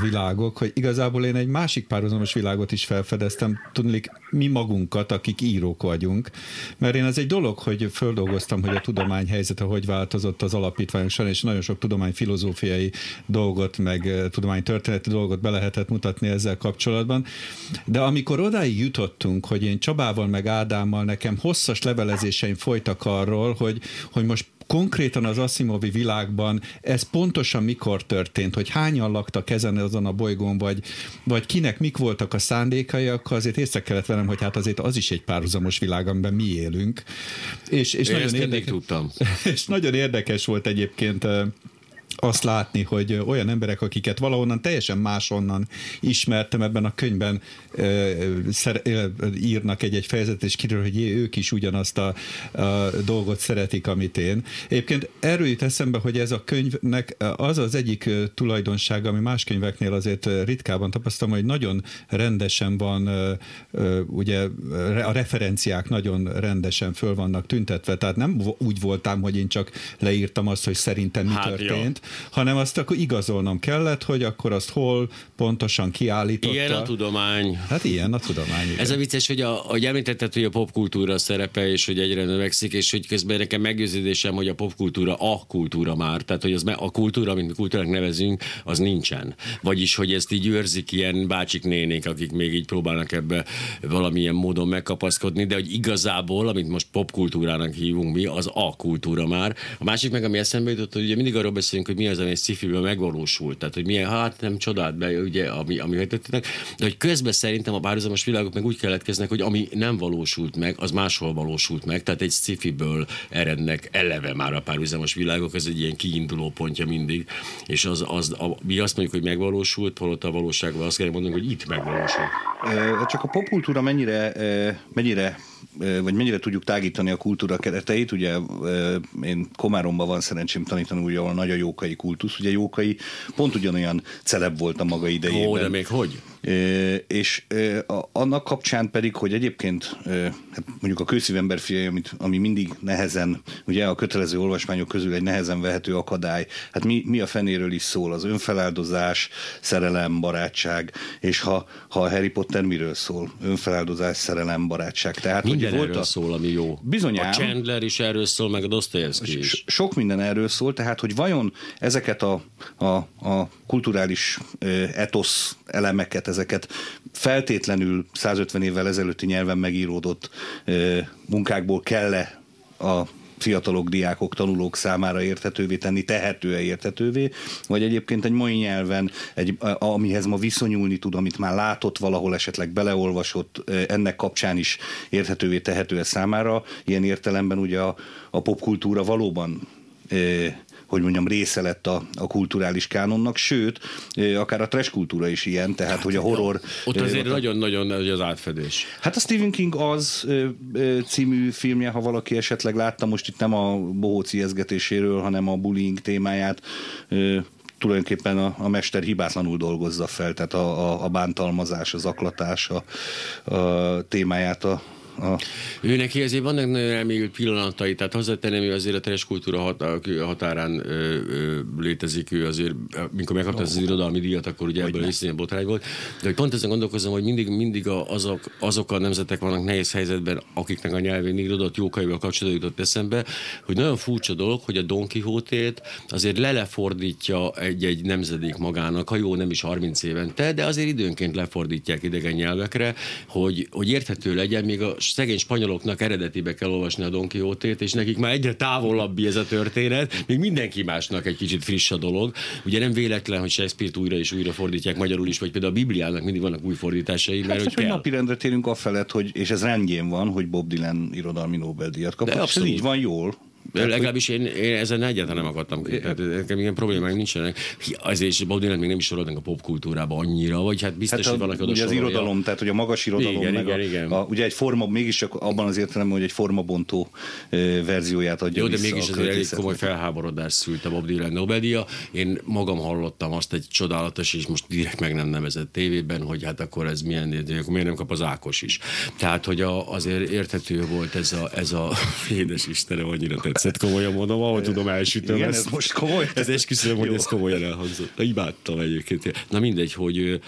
világok, hogy igazából én egy másik párhuzamos világot is felfedeztem, tudnék mi magunkat, akik írók vagyunk, mert én az egy dolog, hogy földolgoztam, hogy a tudomány helyzete hogy változott az alapítványok során, és nagyon sok tudomány filozófiai dolgot, meg tudomány történeti dolgot be lehetett mutatni ezzel kapcsolatban, de amikor odáig jutottunk, hogy én Csabával meg Ádámmal nekem hosszas hosszas levelezéseim folytak arról, hogy, hogy most konkrétan az Asimovi világban ez pontosan mikor történt, hogy hányan laktak ezen azon a bolygón, vagy, vagy kinek mik voltak a szándékai, akkor azért észre kellett vennem, hogy hát azért az is egy párhuzamos világ, amiben mi élünk. És, és, Én nagyon, érdekes, tudtam. *laughs* és nagyon érdekes volt egyébként azt látni, hogy olyan emberek, akiket valahonnan teljesen másonnan ismertem ebben a könyvben, írnak egy-egy fejezetet, és kiderül, hogy ők is ugyanazt a, a dolgot szeretik, amit én. Egyébként erről jut eszembe, hogy ez a könyvnek az az egyik tulajdonsága, ami más könyveknél azért ritkában tapasztalom, hogy nagyon rendesen van, ugye a referenciák nagyon rendesen föl vannak tüntetve, tehát nem úgy voltam, hogy én csak leírtam azt, hogy szerintem mi hát történt. Hanem azt akkor igazolnom kellett, hogy akkor azt hol pontosan kiállította. Ilyen a tudomány. Hát ilyen a tudomány. Igen. Ez a vicces, hogy, a, hogy említetted, hogy a popkultúra szerepe, és hogy egyre növekszik, és hogy közben nekem meggyőződésem, hogy a popkultúra a kultúra már, tehát hogy az a kultúra, amit kultúrának nevezünk, az nincsen. Vagyis, hogy ezt így őrzik ilyen bácsik nénék, akik még így próbálnak ebbe valamilyen módon megkapaszkodni, de hogy igazából, amit most popkultúrának hívunk mi, az a kultúra már. A másik meg, ami eszembe jutott, hogy ugye mindig arról beszélünk, hogy mi az, ami egy sci megvalósult. Tehát, hogy milyen, hát nem csodát be, ugye, ami, ami de hogy közben szerintem a párhuzamos világok meg úgy keletkeznek, hogy ami nem valósult meg, az máshol valósult meg. Tehát egy sci-fiből erednek eleve már a párhuzamos világok, ez egy ilyen kiinduló pontja mindig. És az, az a, mi azt mondjuk, hogy megvalósult, holott a valóságban azt kell mondani, hogy itt megvalósult. Csak a popkultúra mennyire, mennyire vagy mennyire tudjuk tágítani a kultúra kereteit. Ugye én Komáromban van szerencsém tanítani, ugye, ahol nagy a jókai kultusz. Ugye jókai pont ugyanolyan celeb volt a maga idejében. Ó, de még hogy? És annak kapcsán pedig, hogy egyébként hát mondjuk a kőszívember fia, amit, ami mindig nehezen, ugye a kötelező olvasmányok közül egy nehezen vehető akadály, hát mi, mi a fenéről is szól? Az önfeláldozás, szerelem, barátság, és ha, ha a Harry Potter miről szól? Önfeláldozás, szerelem, barátság. Tehát, Minden hogy volt erről a... szól, ami jó. Bizonyám. A Chandler is erről szól, meg a Dostoyevsky is. Sok minden erről szól, tehát, hogy vajon ezeket a, a, a kulturális etosz elemeket, ezeket feltétlenül 150 évvel ezelőtti nyelven megíródott munkákból kell-e a fiatalok, diákok, tanulók számára érthetővé tenni, tehető-e érthetővé, vagy egyébként egy mai nyelven, egy, amihez ma viszonyulni tud, amit már látott valahol, esetleg beleolvasott, ennek kapcsán is érthetővé tehető-e számára. Ilyen értelemben ugye a, a popkultúra valóban hogy mondjam, része lett a, a kulturális kánonnak, sőt, akár a trash kultúra is ilyen, tehát hát, hogy a horror... Ott azért nagyon-nagyon nagy az átfedés. Hát a Stephen King az című filmje, ha valaki esetleg látta, most itt nem a bohóci ezgetéséről, hanem a bullying témáját tulajdonképpen a, a mester hibátlanul dolgozza fel, tehát a, a, a bántalmazás, az aklatás a, a témáját a, a... Ő neki azért vannak nagyon elmélyült pillanatai, tehát hozzátenném, hogy azért a teres kultúra határán ö, ö, létezik, ő azért, mikor megkapta az irodalmi díjat, akkor ugye ebből is botrány volt. De hogy pont ezen gondolkozom, hogy mindig, mindig a, azok, azok a nemzetek vannak nehéz helyzetben, akiknek a nyelvén irodott jókaival kapcsolatban jutott eszembe, hogy nagyon furcsa dolog, hogy a Don Quixote-t azért lelefordítja egy-egy nemzedék magának, ha jó, nem is 30 évente, de azért időnként lefordítják idegen nyelvekre, hogy, hogy érthető legyen, még a szegény spanyoloknak eredetibe kell olvasni a Don Quixote-t, és nekik már egyre távolabbi ez a történet, még mindenki másnak egy kicsit friss a dolog. Ugye nem véletlen, hogy Shakespeare-t újra és újra fordítják magyarul is, vagy például a Bibliának mindig vannak új fordításai, mert hát, hogy kell. napirendre térünk afelett, hogy, és ez rendjén van, hogy Bob Dylan irodalmi Nobel-díjat kapott, De abszolút. ez így van jól. Tehát, Legalábbis én, én ezen egyáltalán nem akadtam ki. Tehát nekem ilyen problémák nincsenek. Azért is Dylan még nem is sorolnak a popkultúrába annyira, vagy hát biztos, hát a, hogy valaki oda Ugye az irodalom, tehát hogy a magas irodalom, igen, meg igen, a, igen. A, ugye egy forma, mégiscsak abban az értelemben, hogy egy formabontó e, verzióját adja Jó, de mégis ez egy komoly felháborodás szült a Bob Dylan Nobel-díja. Én magam hallottam azt egy csodálatos, és most direkt meg nem nevezett tévében, hogy hát akkor ez milyen, akkor miért nem kap az Ákos is. Tehát, hogy a, azért érthető volt ez a, ez a *laughs* édes Istenem, annyira tetszett, komolyan mondom, ahogy tudom, elsütöm Igen, ezt. ez most komoly? Ez esküszöm, hogy ez komolyan elhangzott. Imádtam egyébként. Na mindegy, hogy,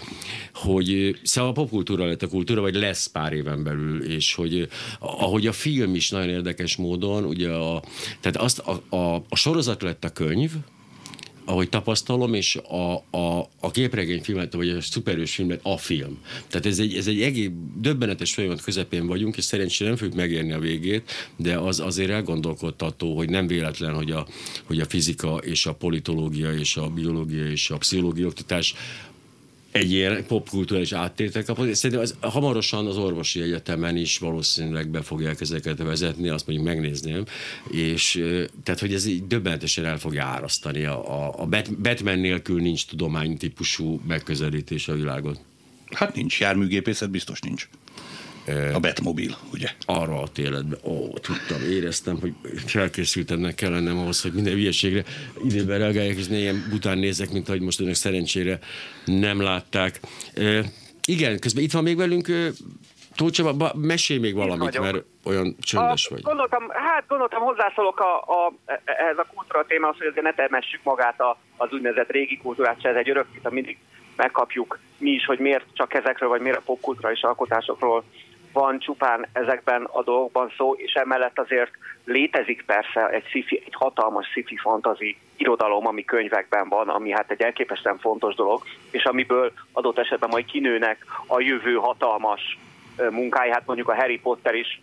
hogy szóval a popkultúra lett a kultúra, vagy lesz pár éven belül, és hogy ahogy a film is nagyon érdekes módon, ugye a, tehát azt a, a, a sorozat lett a könyv, ahogy tapasztalom, és a, a, a képregényfilmet, vagy a szuperős filmet a film. Tehát ez egy, ez egy egész döbbenetes folyamat közepén vagyunk, és szerencsére nem fogjuk megérni a végét, de az azért elgondolkodtató, hogy nem véletlen, hogy a, hogy a fizika és a politológia és a biológia és a pszichológia oktatás egy ilyen popkulturális áttétel kapott. Szerintem az, hamarosan az orvosi egyetemen is valószínűleg be fogják ezeket vezetni, azt mondjuk megnézném, és tehát, hogy ez így döbbenetesen el fogja árasztani. A, a, a Batman nélkül nincs tudománytípusú megközelítés a világot. Hát nincs, járműgépészet biztos nincs. A Batmobil, ugye? Arra a téletben. Ó, tudtam, éreztem, hogy felkészültemnek kell lennem ahhoz, hogy minden hülyeségre időben reagáljak, és ne ilyen bután nézek, mint ahogy most önök szerencsére nem látták. E, igen, közben itt van még velünk Tóth Csaba, mesélj még valamit, mert olyan csöndes a, vagy. Gondoltam, hát gondoltam, hozzászólok a, a, ez a kultúra témához, hogy azért ne temessük magát a, az úgynevezett régi kultúrát, se ez egy örök, mindig megkapjuk mi is, hogy miért csak ezekről, vagy miért a popkulturális alkotásokról van csupán ezekben a dolgokban szó, és emellett azért létezik persze egy, sci egy hatalmas sci-fi fantazi irodalom, ami könyvekben van, ami hát egy elképesztően fontos dolog, és amiből adott esetben majd kinőnek a jövő hatalmas munkái, hát mondjuk a Harry Potter is,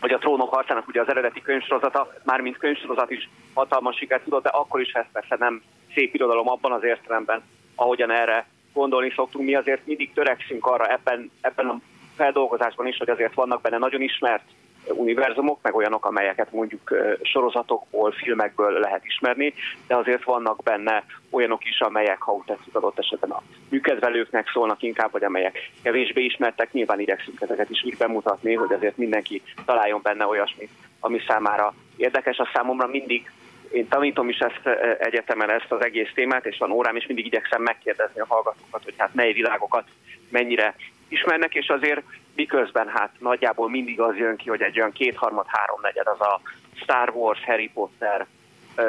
vagy a Trónok harcának ugye az eredeti könyvsorozata, mármint könyvsorozat is hatalmas sikert tudott, de akkor is ez persze nem szép irodalom abban az értelemben, ahogyan erre gondolni szoktunk. Mi azért mindig törekszünk arra ebben, ebben a feldolgozásban is, hogy azért vannak benne nagyon ismert univerzumok, meg olyanok, amelyeket mondjuk sorozatokból, filmekből lehet ismerni, de azért vannak benne olyanok is, amelyek, ha úgy tetszik adott esetben a műkedvelőknek szólnak inkább, vagy amelyek kevésbé ismertek, nyilván igyekszünk ezeket is úgy bemutatni, hogy azért mindenki találjon benne olyasmit, ami számára érdekes. A számomra mindig én tanítom is ezt egyetemen ezt az egész témát, és van órám, és mindig igyekszem megkérdezni a hallgatókat, hogy hát mely világokat mennyire ismernek, és azért miközben hát nagyjából mindig az jön ki, hogy egy olyan kétharmad, háromnegyed az a Star Wars, Harry Potter,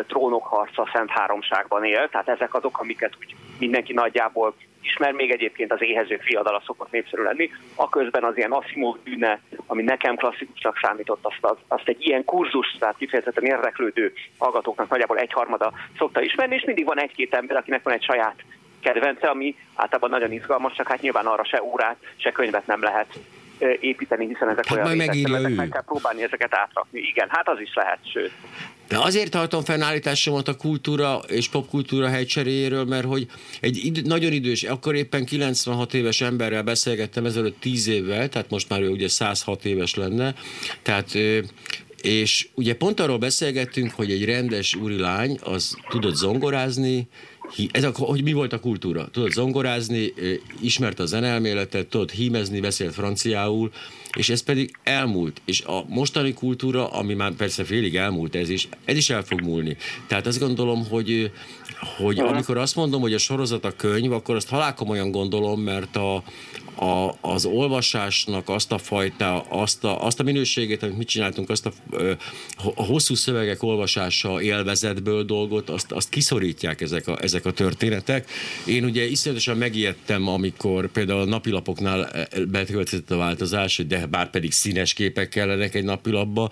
trónok harca Szent Háromságban él, tehát ezek azok, amiket úgy mindenki nagyjából ismer, még egyébként az éhezők fiadala szokott népszerű lenni, aközben az ilyen Asimov bűne, ami nekem klasszikusnak számított, azt, azt egy ilyen kurzus, tehát kifejezetten érdeklődő hallgatóknak nagyjából egyharmada szokta ismerni, és mindig van egy-két ember, akinek van egy saját kedvence, ami általában nagyon izgalmas, csak hát nyilván arra se órát, se könyvet nem lehet építeni, hiszen ezek hát olyan részek, meg kell próbálni ezeket átrakni. Igen, hát az is lehet, sőt. De azért tartom fennállításomat a kultúra és popkultúra helycseréjéről, mert hogy egy id- nagyon idős, akkor éppen 96 éves emberrel beszélgettem ezelőtt 10 évvel, tehát most már ő ugye 106 éves lenne, tehát és ugye pont arról beszélgettünk, hogy egy rendes úri lány az tudott zongorázni, ez a, hogy mi volt a kultúra. Tudod zongorázni, ismerte a zenelméletet, tudod hímezni, beszélt franciául, és ez pedig elmúlt. És a mostani kultúra, ami már persze félig elmúlt ez is, ez is el fog múlni. Tehát azt gondolom, hogy, hogy amikor azt mondom, hogy a sorozat a könyv, akkor azt halálkomolyan gondolom, mert a, a, az olvasásnak azt a fajta, azt a, azt a minőségét, amit mit csináltunk, azt a, a hosszú szövegek olvasása élvezetből dolgot, azt, azt kiszorítják ezek a, ezek a történetek. Én ugye iszonyatosan megijedtem, amikor például a napilapoknál betöltött a változás, de bár pedig színes képek kellenek egy napilapba.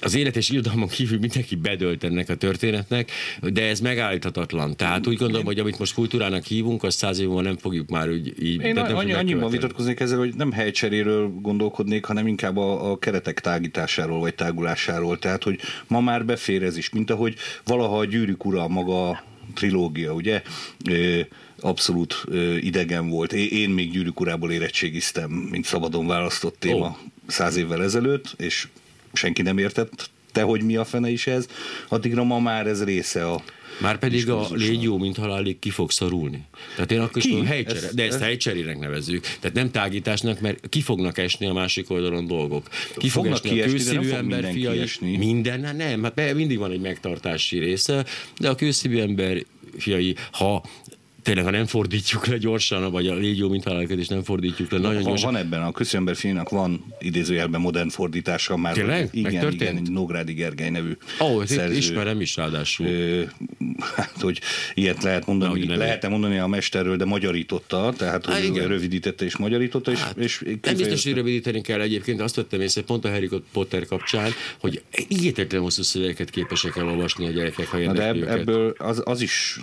Az élet és irodalmon kívül mindenki bedölt ennek a történetnek, de ez megállíthatatlan. Tehát úgy gondolom, hogy amit most kultúrának hívunk, azt száz év nem fogjuk már úgy így. Én annyi, annyi annyiban vitatkoznék ezzel, hogy nem helycseréről gondolkodnék, hanem inkább a, a keretek tágításáról vagy tágulásáról. Tehát, hogy ma már befér ez is, mint ahogy valaha a gyűrűk ura maga trilógia, ugye? Abszolút idegen volt. Én még gyűrűk urából érettségiztem, mint szabadon választott téma oh. száz évvel ezelőtt, és senki nem értett te, hogy mi a fene is ez, addigra ma már ez része a már pedig a légy jó, mint halálig ki fog szorulni. Tehát én akkor is mondom, helycsere, de ezt helycserének nevezzük. Tehát nem tágításnak, mert ki fognak esni a másik oldalon dolgok. Ki fog esni kiesni, a kőszívű ember fiai. Kiesni. Minden, nem, hát mindig van egy megtartási része, de a kőszívű ember fiai, ha tényleg, ha nem fordítjuk le gyorsan, vagy a légió mintálálkodás nem fordítjuk le nagyon gyorsan. Van ebben, a közömber filmnek van idézőjelben modern fordítása már. Tényleg? Igen, igen, Nógrádi Gergely nevű Ó, oh, szerző. ismerem is ráadásul. Ö, hát, hogy ilyet lehet mondani, Na, lehetne mondani a mesterről, de magyarította, tehát hogy Há, rövidítette és magyarította. És, hát, és nem biztos, hogy rövidíteni kell egyébként, azt vettem észre pont a Harry Potter kapcsán, hogy ígétetlen hosszú szövegeket képesek elolvasni a gyerekek, ha Na de ebből az, az is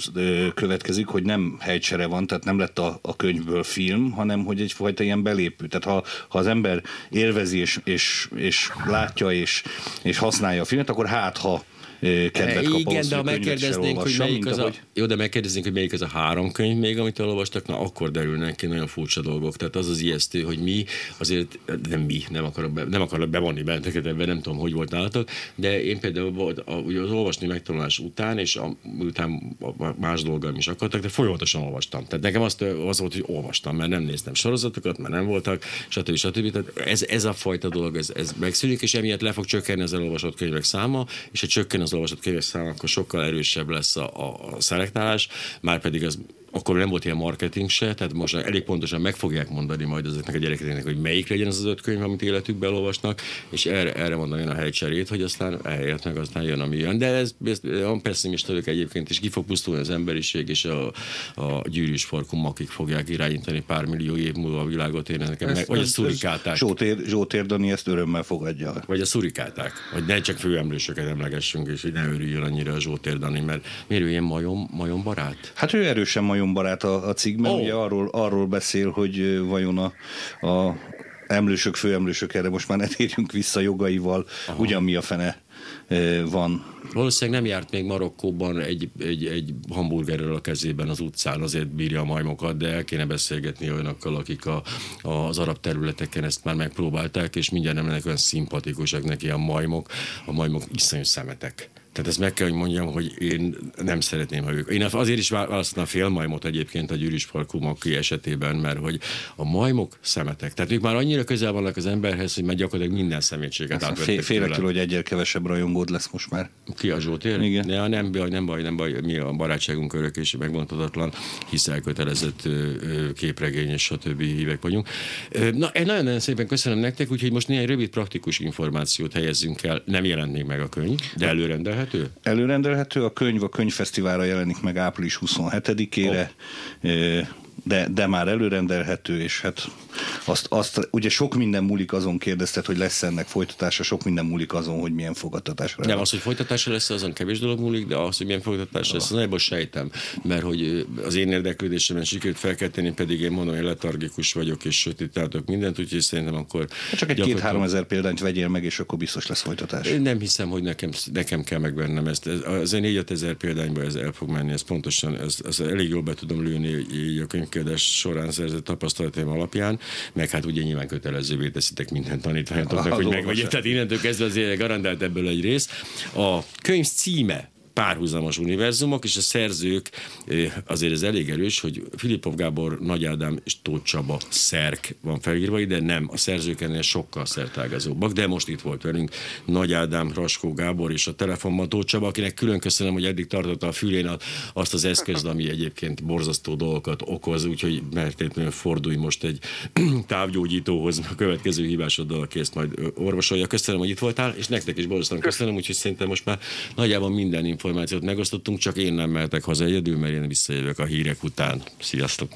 következik, hogy nem helycsere van, tehát nem lett a, a könyvből film, hanem hogy egyfajta ilyen belépő. Tehát ha, ha az ember élvezi és, és, és látja és, és használja a filmet, akkor hát ha kedvet kap Igen, de ha megkérdeznénk, hogy melyik az a, jó, de megkérdeznénk, hogy melyik az a három könyv még, amit olvastak, na akkor derülnek ki nagyon furcsa dolgok. Tehát az az ijesztő, hogy mi azért, nem mi, nem akarok, be, nem akarok bevonni benneteket ebben, nem tudom, hogy volt nálatok, de én például ugye az olvasni megtanulás után, és a, után más dolgaim is akartak, de folyamatosan olvastam. Tehát nekem azt, az volt, hogy olvastam, mert nem néztem sorozatokat, mert nem voltak, stb. stb. Tehát ez, ez a fajta dolog, ez, ez megszűnik, és emiatt le fog csökkenni az elolvasott könyvek száma, és ha csökken az olvasott könyvek száma, akkor sokkal erősebb lesz a, a szelektálás, már pedig az akkor nem volt ilyen marketing se, tehát most elég pontosan meg fogják mondani majd ezeknek a gyerekeknek, hogy melyik legyen az az öt könyv, amit életükben olvasnak, és erre, erre mondani a helycserét, hogy aztán eljött meg, aztán jön, ami jön. De ez, ez olyan pessimista vagyok egyébként, és ki fog pusztulni az emberiség, és a, a gyűrűs farkum, akik fogják irányítani pár millió év múlva a világot, én nekem ezt, meg, vagy a szurikáták. Zsótér, Zsótér Dani ezt örömmel fogadja. Vagy a szurikáták, hogy ne csak főemlősöket emlegessünk, és hogy ne örüljön annyira a Zsótér Dani, mert miért ő ilyen majom, majom barát? Hát ő erősen majom barát a, a cikkben, oh. ugye arról, arról beszél, hogy vajon a, a emlősök, főemlősök, erre most már ne térjünk vissza jogaival, Aha. ugyan mi a fene van. Valószínűleg nem járt még Marokkóban egy, egy, egy hamburgerrel a kezében az utcán, azért bírja a majmokat, de el kéne beszélgetni olyanokkal, akik a, az arab területeken ezt már megpróbálták, és mindjárt nem lennek olyan szimpatikusak neki a majmok. A majmok iszonyú szemetek. Tehát ezt meg kell, hogy mondjam, hogy én nem szeretném, ha ők. Én azért is választanám fél majmot egyébként a gyűrűs parkumok esetében, mert hogy a majmok szemetek. Tehát ők már annyira közel vannak az emberhez, hogy már gyakorlatilag minden szemétséget átvettek. Félek tőle, hogy egyre kevesebb rajongód lesz most már. Ki a Zsótér? Igen. Ja, nem baj, nem baj, nem baj. Mi a barátságunk örök és megmondhatatlan, hisz elkötelezett képregény és stb. hívek vagyunk. Na, nagyon-nagyon szépen köszönöm nektek, úgyhogy most néhány rövid praktikus információt helyezzünk el. Nem jelent még meg a könyv, de előrendelhet előrendelhető? Előrendelhető, a könyv a könyvfesztiválra jelenik meg április 27-ére. Oh de, de már előrendelhető, és hát azt, azt, ugye sok minden múlik azon kérdezted, hogy lesz ennek folytatása, sok minden múlik azon, hogy milyen fogadtatásra. Nem, az, hogy folytatása lesz, azon kevés dolog múlik, de az, hogy milyen fogadtatás lesz, az nagyjából sejtem, mert hogy az én érdeklődésemben sikerült felkelteni, pedig én mondom, hogy letargikus vagyok, és sötétátok mindent, úgyhogy szerintem akkor... Hát csak egy két-három ezer példányt vegyél meg, és akkor biztos lesz folytatás. Én nem hiszem, hogy nekem, nekem kell megvennem ezt. Az én 4 ezer példányba ez el fog menni, ez pontosan, ez, ez elég jól be tudom lőni így a könyvkiadás során szerzett tapasztalataim alapján, meg hát ugye nyilván kötelezővé teszitek minden tanítványatoknak, hogy meg Tehát innentől kezdve azért garantált ebből egy rész. A könyv címe párhuzamos univerzumok, és a szerzők azért ez elég erős, hogy Filipov Gábor, Nagy Ádám és Tóth Csaba szerk van felírva ide, nem, a szerzők ennél sokkal szertágazóbbak, de most itt volt velünk Nagy Ádám, Raskó Gábor és a telefonban Tóth Csaba, akinek külön köszönöm, hogy eddig tartotta a fülén azt az eszközt, ami egyébként borzasztó dolgokat okoz, úgyhogy mertétlenül fordulj most egy *clears throat* távgyógyítóhoz a következő hívásoddal, aki ezt majd orvosolja. Köszönöm, hogy itt voltál, és nektek is borzasztóan köszönöm, úgyhogy szerintem most már nagyjából minden információt megosztottunk, csak én nem mehetek haza egyedül, mert én visszajövök a hírek után. Sziasztok!